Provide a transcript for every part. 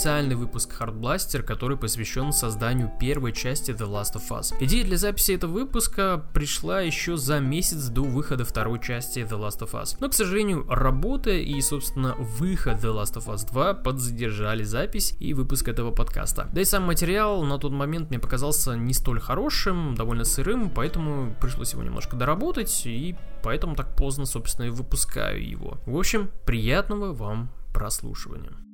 специальный выпуск Hard Blaster, который посвящен созданию первой части The Last of Us. Идея для записи этого выпуска пришла еще за месяц до выхода второй части The Last of Us. Но, к сожалению, работа и, собственно, выход The Last of Us 2 подзадержали запись и выпуск этого подкаста. Да и сам материал на тот момент мне показался не столь хорошим, довольно сырым, поэтому пришлось его немножко доработать, и поэтому так поздно, собственно, и выпускаю его. В общем, приятного вам прослушивания.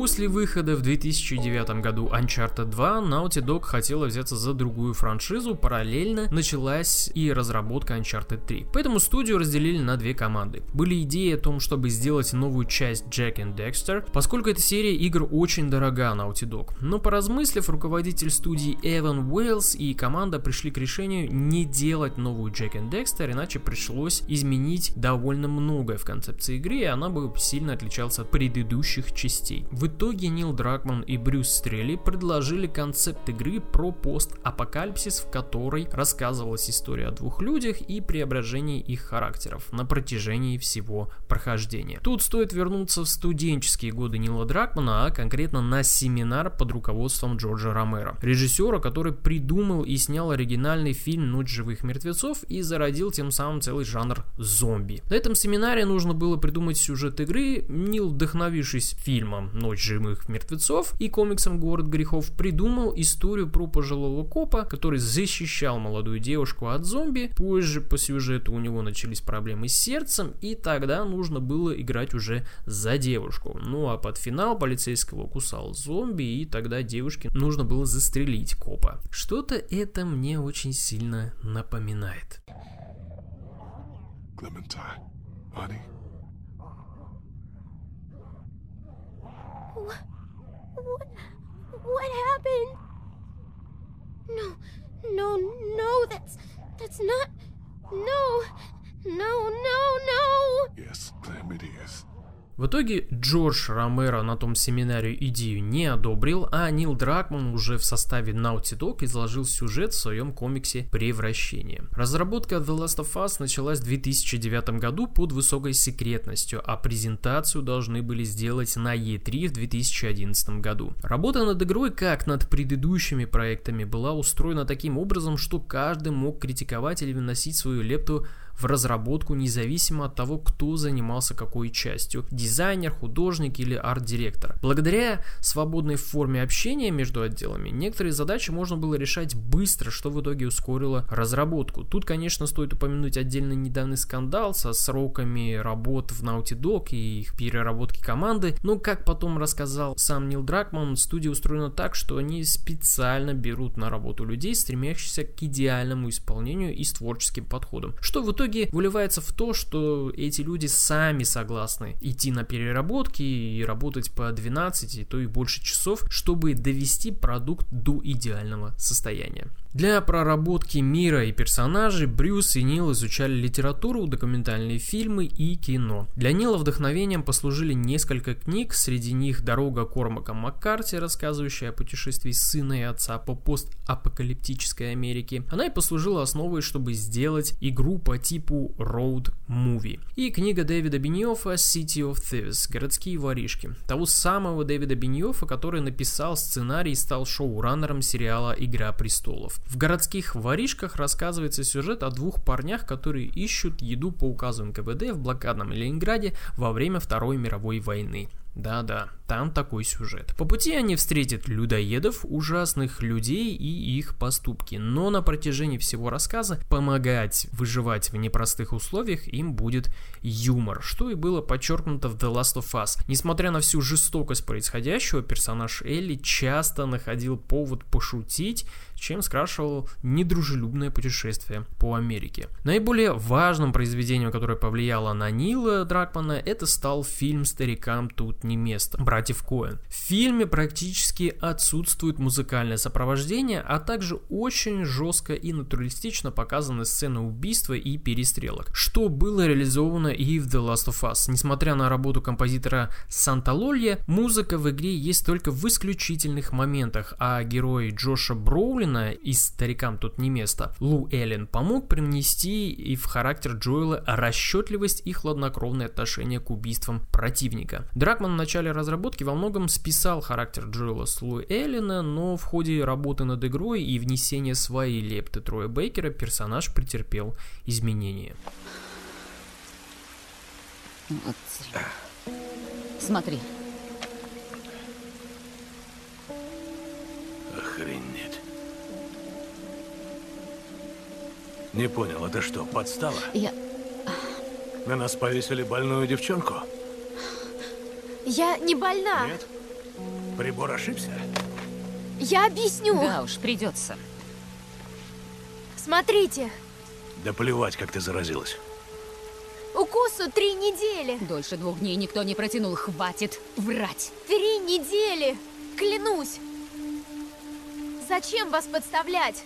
После выхода в 2009 году Uncharted 2 Naughty Dog хотела взяться за другую франшизу, параллельно началась и разработка Uncharted 3. Поэтому студию разделили на две команды. Были идеи о том, чтобы сделать новую часть Jack and Dexter, поскольку эта серия игр очень дорога Naughty Dog. Но поразмыслив, руководитель студии Эван Уэллс и команда пришли к решению не делать новую Jack and Dexter, иначе пришлось изменить довольно многое в концепции игры, и она бы сильно отличалась от предыдущих частей. В итоге Нил Дракман и Брюс Стрелли предложили концепт игры про постапокалипсис, в которой рассказывалась история о двух людях и преображении их характеров на протяжении всего прохождения. Тут стоит вернуться в студенческие годы Нила Дракмана, а конкретно на семинар под руководством Джорджа Ромеро, режиссера, который придумал и снял оригинальный фильм «Ночь живых мертвецов» и зародил тем самым целый жанр зомби. На этом семинаре нужно было придумать сюжет игры, Нил, вдохновившись фильмом «Ночь «Ночь живых мертвецов» и комиксом «Город грехов» придумал историю про пожилого копа, который защищал молодую девушку от зомби. Позже по сюжету у него начались проблемы с сердцем, и тогда нужно было играть уже за девушку. Ну а под финал полицейского кусал зомби, и тогда девушке нужно было застрелить копа. Что-то это мне очень сильно напоминает. Clementine, honey. What, what happened? No, no, no, that's, that's not, no, no, no, no. Yes, Clem, it is. В итоге Джордж Ромеро на том семинаре идею не одобрил, а Нил Дракман уже в составе Naughty Dog изложил сюжет в своем комиксе «Превращение». Разработка The Last of Us началась в 2009 году под высокой секретностью, а презентацию должны были сделать на E3 в 2011 году. Работа над игрой, как над предыдущими проектами, была устроена таким образом, что каждый мог критиковать или выносить свою лепту в разработку независимо от того, кто занимался какой частью – дизайнер, художник или арт-директор. Благодаря свободной форме общения между отделами, некоторые задачи можно было решать быстро, что в итоге ускорило разработку. Тут, конечно, стоит упомянуть отдельно недавний скандал со сроками работ в Naughty Dog и их переработки команды, но, как потом рассказал сам Нил Дракман, студия устроена так, что они специально берут на работу людей, стремящихся к идеальному исполнению и с творческим подходом, что в итоге итоге выливается в то, что эти люди сами согласны идти на переработки и работать по 12, то и больше часов, чтобы довести продукт до идеального состояния. Для проработки мира и персонажей Брюс и Нил изучали литературу, документальные фильмы и кино. Для Нила вдохновением послужили несколько книг, среди них «Дорога Кормака Маккарти», рассказывающая о путешествии сына и отца по постапокалиптической Америке. Она и послужила основой, чтобы сделать игру по типу Road Movie. И книга Дэвида Беньофа «City of Thieves» «Городские воришки». Того самого Дэвида Беньофа, который написал сценарий и стал шоураннером сериала «Игра престолов». В городских воришках рассказывается сюжет о двух парнях, которые ищут еду по указу НКВД в блокадном Ленинграде во время Второй мировой войны. Да-да, там такой сюжет. По пути они встретят людоедов, ужасных людей и их поступки, но на протяжении всего рассказа помогать выживать в непростых условиях им будет юмор, что и было подчеркнуто в The Last of Us. Несмотря на всю жестокость происходящего, персонаж Элли часто находил повод пошутить, чем скрашивал недружелюбное путешествие по Америке. Наиболее важным произведением, которое повлияло на Нила Дракмана, это стал фильм «Старикам тут тут не место» братьев Коэн. В фильме практически отсутствует музыкальное сопровождение, а также очень жестко и натуралистично показаны сцены убийства и перестрелок, что было реализовано и в The Last of Us. Несмотря на работу композитора Санта Лолья, музыка в игре есть только в исключительных моментах, а герой Джоша Броулина из «Старикам тут не место» Лу Эллен помог привнести и в характер Джоэла расчетливость и хладнокровное отношение к убийствам противника. Дракман в начале разработки во многом списал характер Джоэла с Лу Эллена, но в ходе работы над игрой и внесения своей лепты Троя Бейкера персонаж претерпел изменения. Вот. Смотри. Охренеть. Не понял, это что, подстава? Я... На нас повесили больную девчонку? Я не больна. Нет? Прибор ошибся? Я объясню. Да уж, придется. Смотрите, Да плевать, как ты заразилась. укусу три недели. Дольше двух дней никто не протянул. Хватит врать. Три недели. Клянусь. Зачем вас подставлять?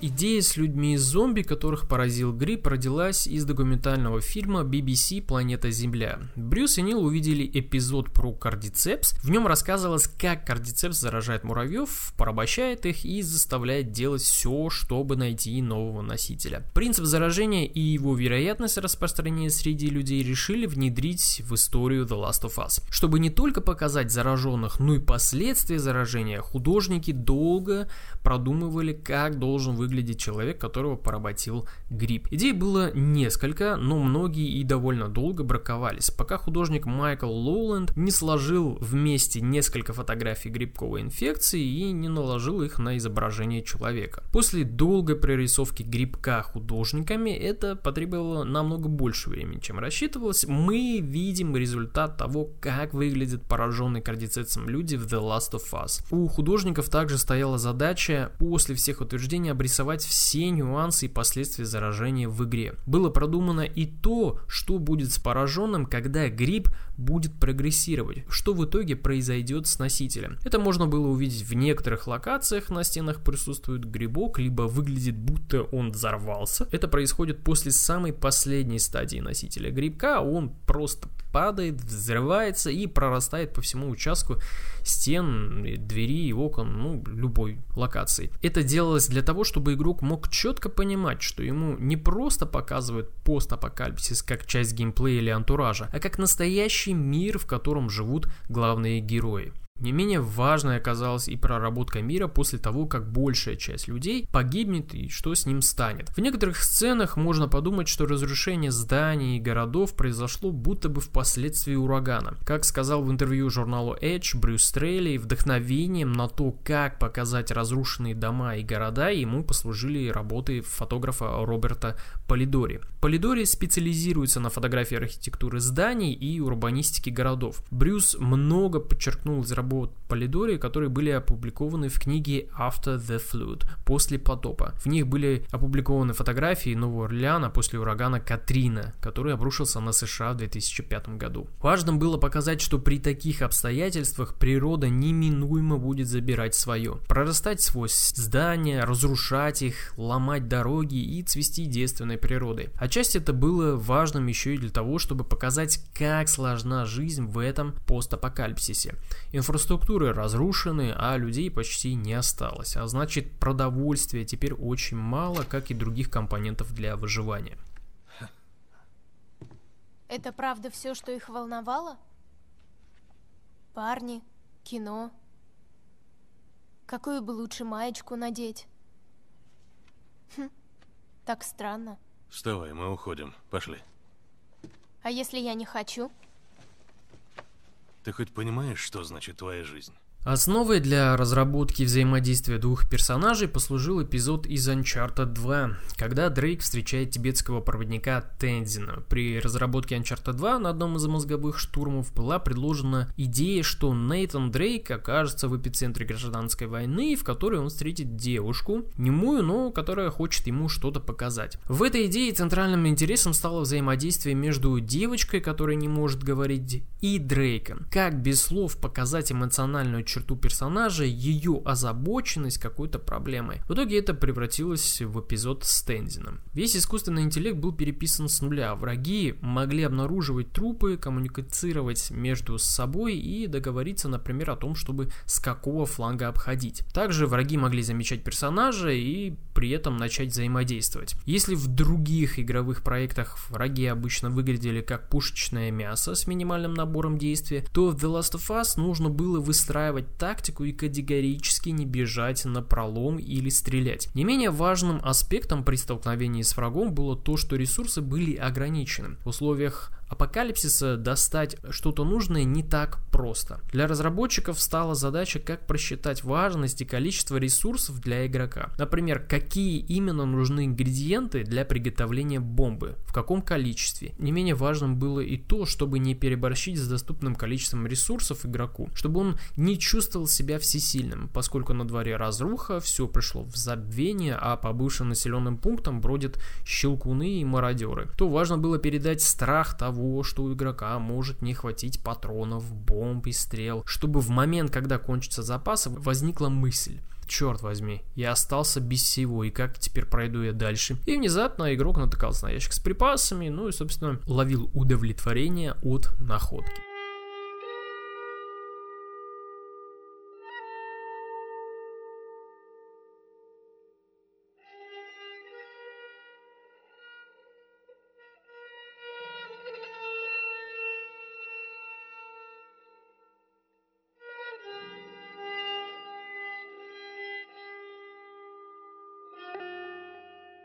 Идея с людьми из зомби, которых поразил грипп, родилась из документального фильма BBC «Планета Земля». Брюс и Нил увидели эпизод про кардицепс. В нем рассказывалось, как кардицепс заражает муравьев, порабощает их и заставляет делать все, чтобы найти нового носителя. Принцип заражения и его вероятность распространения среди людей решили внедрить в историю The Last of Us. Чтобы не только показать зараженных, но и последствия заражения, художники долго продумывали, как должен выглядеть человек, которого поработил грипп. Идей было несколько, но многие и довольно долго браковались, пока художник Майкл Лоуленд не сложил вместе несколько фотографий грибковой инфекции и не наложил их на изображение человека. После долгой прорисовки грибка художниками это потребовало намного больше времени, чем рассчитывалось. Мы видим результат того, как выглядят пораженные кардицепсом люди в The Last of Us. У художников также стояла задача после всех утверждений обрисовать все нюансы и последствия заражения в игре. Было продумано и то, что будет с пораженным, когда грипп будет прогрессировать, что в итоге произойдет с носителем. Это можно было увидеть в некоторых локациях, на стенах присутствует грибок, либо выглядит будто он взорвался. Это происходит после самой последней стадии носителя грибка, он просто падает, взрывается и прорастает по всему участку стен, двери и окон, ну, любой локации. Это делалось для того, чтобы игрок мог четко понимать, что ему не просто показывают постапокалипсис как часть геймплея или антуража, а как настоящий мир, в котором живут главные герои. Не менее важной оказалась и проработка мира после того, как большая часть людей погибнет и что с ним станет. В некоторых сценах можно подумать, что разрушение зданий и городов произошло будто бы впоследствии урагана. Как сказал в интервью журналу Edge Брюс Трейли, вдохновением на то, как показать разрушенные дома и города, ему послужили работы фотографа Роберта Полидори. Полидори специализируется на фотографии архитектуры зданий и урбанистики городов. Брюс много подчеркнул из работ Полидори, которые были опубликованы в книге After the Flood, после потопа. В них были опубликованы фотографии Нового Орлеана после урагана Катрина, который обрушился на США в 2005 году. Важным было показать, что при таких обстоятельствах природа неминуемо будет забирать свое. Прорастать сквозь здания, разрушать их, ломать дороги и цвести девственной природой. Отчасти это было важным еще и для того, чтобы показать, как сложна жизнь в этом постапокалипсисе. Инфраструктуры разрушены, а людей почти не осталось. А значит, продовольствия теперь очень мало, как и других компонентов для выживания. Это правда все, что их волновало? Парни, кино. Какую бы лучше маечку надеть? Хм, так странно. Вставай, мы уходим. Пошли. А если я не хочу? Ты хоть понимаешь, что значит твоя жизнь? Основой для разработки взаимодействия двух персонажей послужил эпизод из Uncharted 2, когда Дрейк встречает тибетского проводника Тензина. При разработке Uncharted 2 на одном из мозговых штурмов была предложена идея, что Нейтан Дрейк окажется в эпицентре гражданской войны, в которой он встретит девушку, немую, но которая хочет ему что-то показать. В этой идее центральным интересом стало взаимодействие между девочкой, которая не может говорить, и Дрейком. Как без слов показать эмоциональную черту персонажа, ее озабоченность какой-то проблемой. В итоге это превратилось в эпизод с Тензином. Весь искусственный интеллект был переписан с нуля. Враги могли обнаруживать трупы, коммуницировать между собой и договориться, например, о том, чтобы с какого фланга обходить. Также враги могли замечать персонажа и при этом начать взаимодействовать. Если в других игровых проектах враги обычно выглядели как пушечное мясо с минимальным набором действий, то в The Last of Us нужно было выстраивать тактику и категорически не бежать на пролом или стрелять. Не менее важным аспектом при столкновении с врагом было то, что ресурсы были ограничены. В условиях апокалипсиса достать что-то нужное не так просто. Для разработчиков стала задача, как просчитать важность и количество ресурсов для игрока. Например, какие именно нужны ингредиенты для приготовления бомбы, в каком количестве. Не менее важным было и то, чтобы не переборщить с доступным количеством ресурсов игроку, чтобы он не чувствовал себя всесильным, поскольку на дворе разруха, все пришло в забвение, а по бывшим населенным пунктам бродят щелкуны и мародеры. То важно было передать страх того, того, что у игрока может не хватить патронов, бомб и стрел, чтобы в момент, когда кончатся запасы, возникла мысль. Черт возьми, я остался без всего, и как теперь пройду я дальше? И внезапно игрок натыкался на ящик с припасами, ну и, собственно, ловил удовлетворение от находки.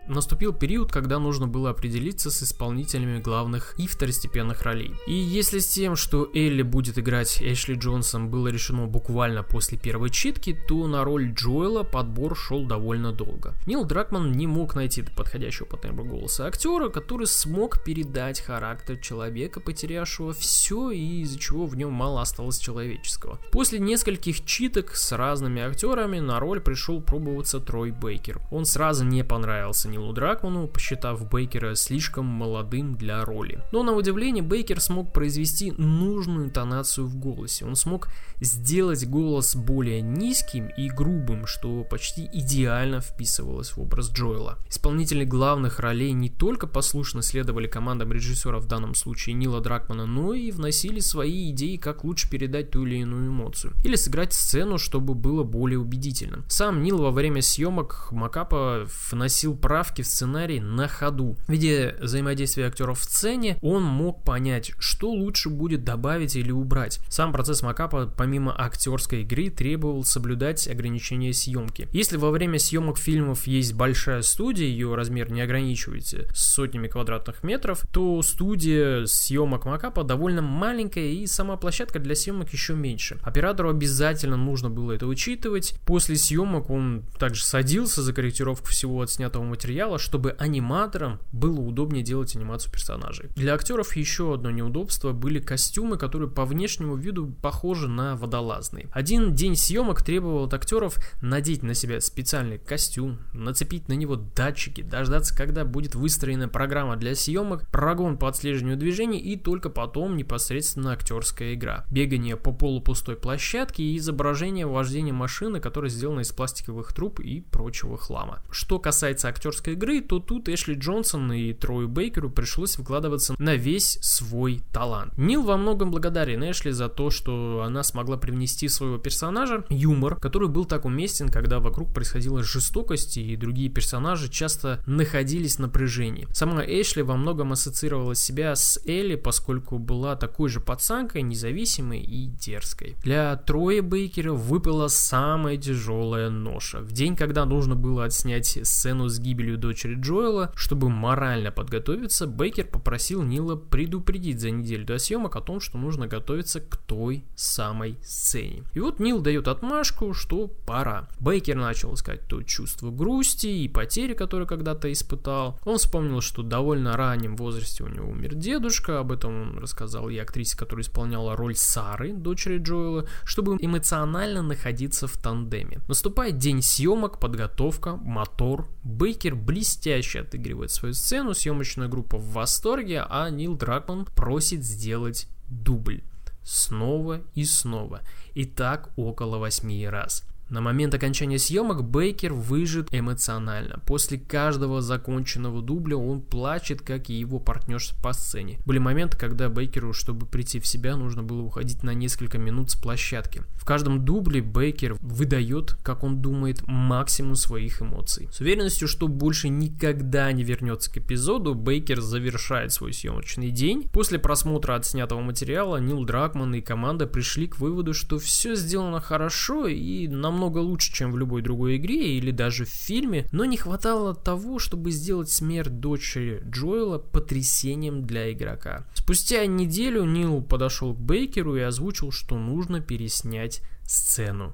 Наступил период, когда нужно было определиться с исполнителями главных и второстепенных ролей. И если с тем, что Элли будет играть Эшли Джонсон, было решено буквально после первой читки, то на роль Джоэла подбор шел довольно долго. Нил Дракман не мог найти подходящего по тембру голоса актера, который смог передать характер человека, потерявшего все и из-за чего в нем мало осталось человеческого. После нескольких читок с разными актерами на роль пришел пробоваться Трой Бейкер. Он сразу не понравился Нилу Нилу Дракману, посчитав Бейкера слишком молодым для роли. Но на удивление Бейкер смог произвести нужную интонацию в голосе. Он смог сделать голос более низким и грубым, что почти идеально вписывалось в образ Джоэла. Исполнители главных ролей не только послушно следовали командам режиссера в данном случае Нила Дракмана, но и вносили свои идеи, как лучше передать ту или иную эмоцию. Или сыграть сцену, чтобы было более убедительным. Сам Нил во время съемок Макапа вносил правки в сценарий на ходу. В виде взаимодействия актеров в сцене он мог понять, что лучше будет добавить или убрать. Сам процесс макапа, помимо актерской игры, требовал соблюдать ограничения съемки. Если во время съемок фильмов есть большая студия, ее размер не ограничивается сотнями квадратных метров, то студия съемок макапа довольно маленькая и сама площадка для съемок еще меньше. Оператору обязательно нужно было это учитывать. После съемок он также садился за корректировку всего отснятого материала, материала, чтобы аниматорам было удобнее делать анимацию персонажей. Для актеров еще одно неудобство были костюмы, которые по внешнему виду похожи на водолазные. Один день съемок требовал от актеров надеть на себя специальный костюм, нацепить на него датчики, дождаться, когда будет выстроена программа для съемок, прогон по отслеживанию движений и только потом непосредственно актерская игра. Бегание по полупустой площадке и изображение вождения машины, которая сделана из пластиковых труб и прочего хлама. Что касается актерской игры, то тут Эшли Джонсон и Трою Бейкеру пришлось выкладываться на весь свой талант. Нил во многом благодарен Эшли за то, что она смогла привнести своего персонажа юмор, который был так уместен, когда вокруг происходила жестокость и другие персонажи часто находились в напряжении. Сама Эшли во многом ассоциировала себя с Элли, поскольку была такой же пацанкой, независимой и дерзкой. Для Троя Бейкера выпала самая тяжелая ноша. В день, когда нужно было отснять сцену с гибелью гибелью дочери Джоэла, чтобы морально подготовиться, Бейкер попросил Нила предупредить за неделю до съемок о том, что нужно готовиться к той самой сцене. И вот Нил дает отмашку, что пора. Бейкер начал искать то чувство грусти и потери, которое когда-то испытал. Он вспомнил, что довольно раннем возрасте у него умер дедушка, об этом он рассказал и актрисе, которая исполняла роль Сары, дочери Джоэла, чтобы эмоционально находиться в тандеме. Наступает день съемок, подготовка, мотор. Бейкер блестяще отыгрывает свою сцену, съемочная группа в восторге, а Нил Дракман просит сделать дубль. Снова и снова. И так около восьми раз. На момент окончания съемок Бейкер выжит эмоционально. После каждого законченного дубля он плачет, как и его партнер по сцене. Были моменты, когда Бейкеру, чтобы прийти в себя, нужно было уходить на несколько минут с площадки. В каждом дубле Бейкер выдает, как он думает, максимум своих эмоций. С уверенностью, что больше никогда не вернется к эпизоду, Бейкер завершает свой съемочный день. После просмотра отснятого материала Нил Дракман и команда пришли к выводу, что все сделано хорошо и намного намного лучше, чем в любой другой игре или даже в фильме, но не хватало того, чтобы сделать смерть дочери Джоэла потрясением для игрока. Спустя неделю Нил подошел к Бейкеру и озвучил, что нужно переснять сцену.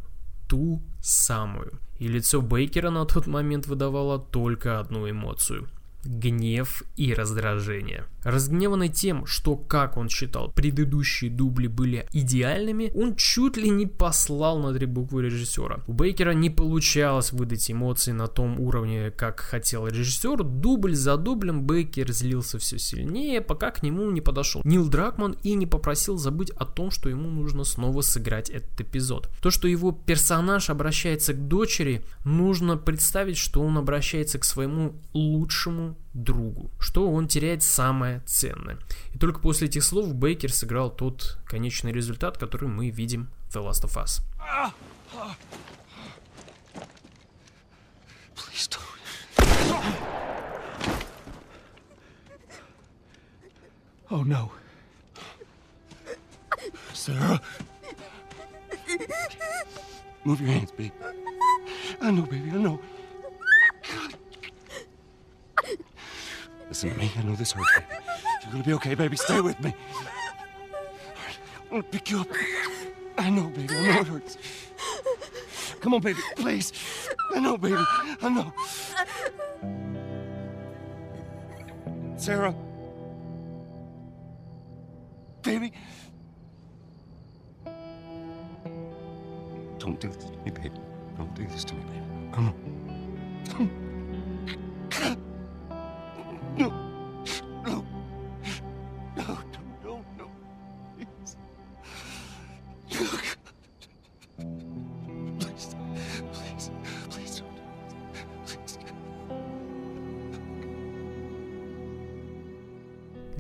Ту самую. И лицо Бейкера на тот момент выдавало только одну эмоцию – гнев и раздражение. Разгневанный тем, что, как он считал, предыдущие дубли были идеальными, он чуть ли не послал на три буквы режиссера. У Бейкера не получалось выдать эмоции на том уровне, как хотел режиссер. Дубль за дублем Бейкер злился все сильнее, пока к нему не подошел Нил Дракман и не попросил забыть о том, что ему нужно снова сыграть этот эпизод. То, что его персонаж обращается к дочери, нужно представить, что он обращается к своему лучшему другу, что он теряет самое ценное. И только после этих слов Бейкер сыграл тот конечный результат, который мы видим в The Last of Us. Oh no. Sarah. Move your hands, baby. I know, baby, I know. Listen to me. I know this hurts. You're gonna be okay, baby. Stay with me. I'm gonna pick you up. I know, baby. I know it hurts. Come on, baby. Please. I know, baby. I know. Sarah. Baby. Don't do this to me, baby. Don't do this to me, baby. Come on. No.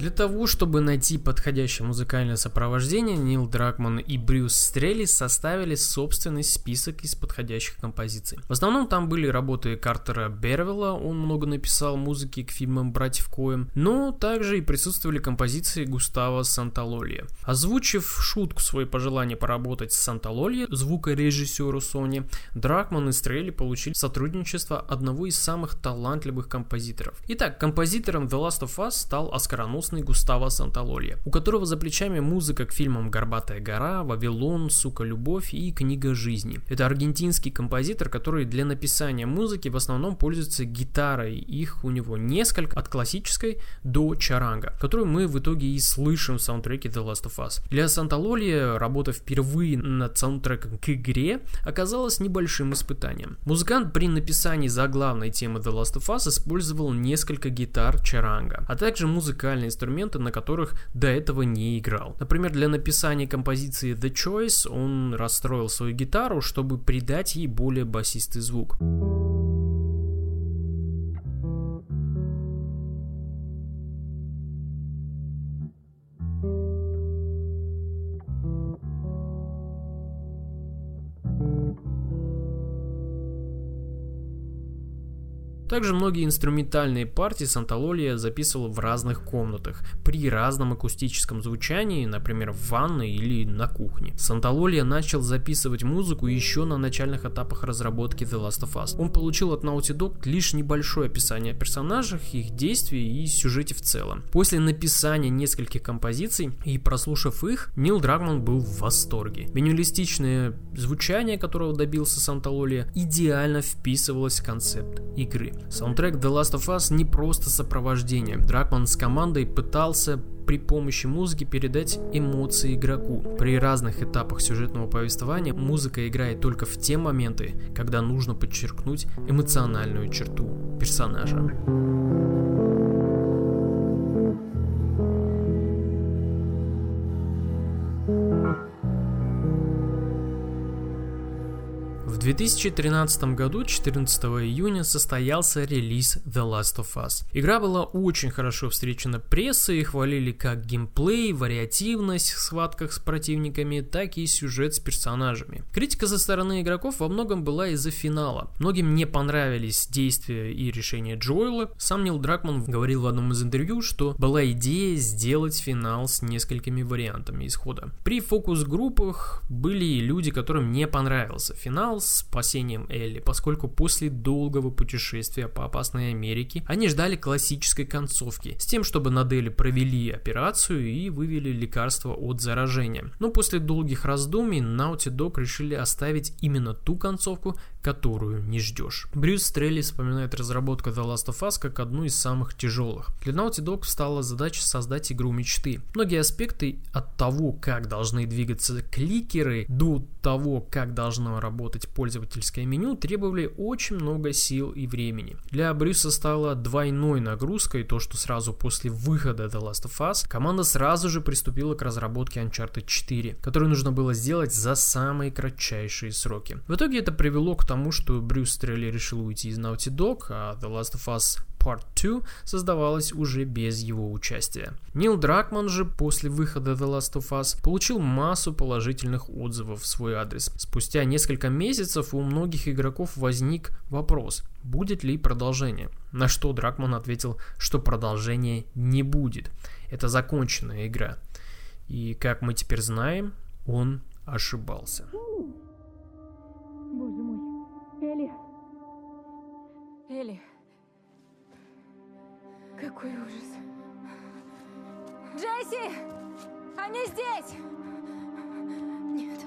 Того, чтобы найти подходящее музыкальное сопровождение, Нил Дракман и Брюс Стрелли составили собственный список из подходящих композиций. В основном там были работы Картера Бервилла, он много написал музыки к фильмам «Братьев Коем», но также и присутствовали композиции Густава Санталолья. Озвучив шутку свое пожелание поработать с Санталолья, звукорежиссеру Sony, Дракман и Стрелли получили сотрудничество одного из самых талантливых композиторов. Итак, композитором The Last of Us стал оскароносный Густава Санталолья, у которого за плечами музыка к фильмам «Горбатая гора», «Вавилон», «Сука, любовь» и «Книга жизни». Это аргентинский композитор, который для написания музыки в основном пользуется гитарой. Их у него несколько, от классической до чаранга, которую мы в итоге и слышим в саундтреке The Last of Us. Для Санталолья работа впервые над саундтреком к игре оказалась небольшим испытанием. Музыкант при написании заглавной темы The Last of Us использовал несколько гитар чаранга, а также музыкальные инструменты инструменты, на которых до этого не играл. Например, для написания композиции The Choice он расстроил свою гитару, чтобы придать ей более басистый звук. Также многие инструментальные партии Санталолия записывал в разных комнатах, при разном акустическом звучании, например, в ванной или на кухне. Санталолия начал записывать музыку еще на начальных этапах разработки The Last of Us. Он получил от Naughty Dog лишь небольшое описание о персонажах, их действий и сюжете в целом. После написания нескольких композиций и прослушав их, Нил Драгман был в восторге. Минималистичное звучание, которого добился Санталолия, идеально вписывалось в концепт игры. Саундтрек The Last of Us не просто сопровождение. Дракман с командой пытался при помощи музыки передать эмоции игроку. При разных этапах сюжетного повествования музыка играет только в те моменты, когда нужно подчеркнуть эмоциональную черту персонажа. 2013 году, 14 июня, состоялся релиз The Last of Us. Игра была очень хорошо встречена прессой, хвалили как геймплей, вариативность в схватках с противниками, так и сюжет с персонажами. Критика со стороны игроков во многом была из-за финала. Многим не понравились действия и решения Джоэла. Сам Нил Дракман говорил в одном из интервью, что была идея сделать финал с несколькими вариантами исхода. При фокус-группах были и люди, которым не понравился финал, с спасением Элли, поскольку после долгого путешествия по опасной Америке они ждали классической концовки, с тем, чтобы над Элли провели операцию и вывели лекарство от заражения. Но после долгих раздумий Naughty Dog решили оставить именно ту концовку, которую не ждешь. Брюс Стрелли вспоминает разработку The Last of Us как одну из самых тяжелых. Для Naughty Dog стала задача создать игру мечты. Многие аспекты от того, как должны двигаться кликеры, до того, как должно работать пользовательское меню, требовали очень много сил и времени. Для Брюса стало двойной нагрузкой то, что сразу после выхода The Last of Us команда сразу же приступила к разработке Uncharted 4, которую нужно было сделать за самые кратчайшие сроки. В итоге это привело к тому, что Брюс Стрелли решил уйти из Naughty Dog, а The Last of Us Part 2 создавалась уже без его участия. Нил Дракман же после выхода The Last of Us получил массу положительных отзывов в свой адрес. Спустя несколько месяцев у многих игроков возник вопрос, будет ли продолжение. На что Дракман ответил, что продолжения не будет. Это законченная игра. И как мы теперь знаем, он ошибался. Элли. Какой ужас. Джесси! Они здесь! Нет.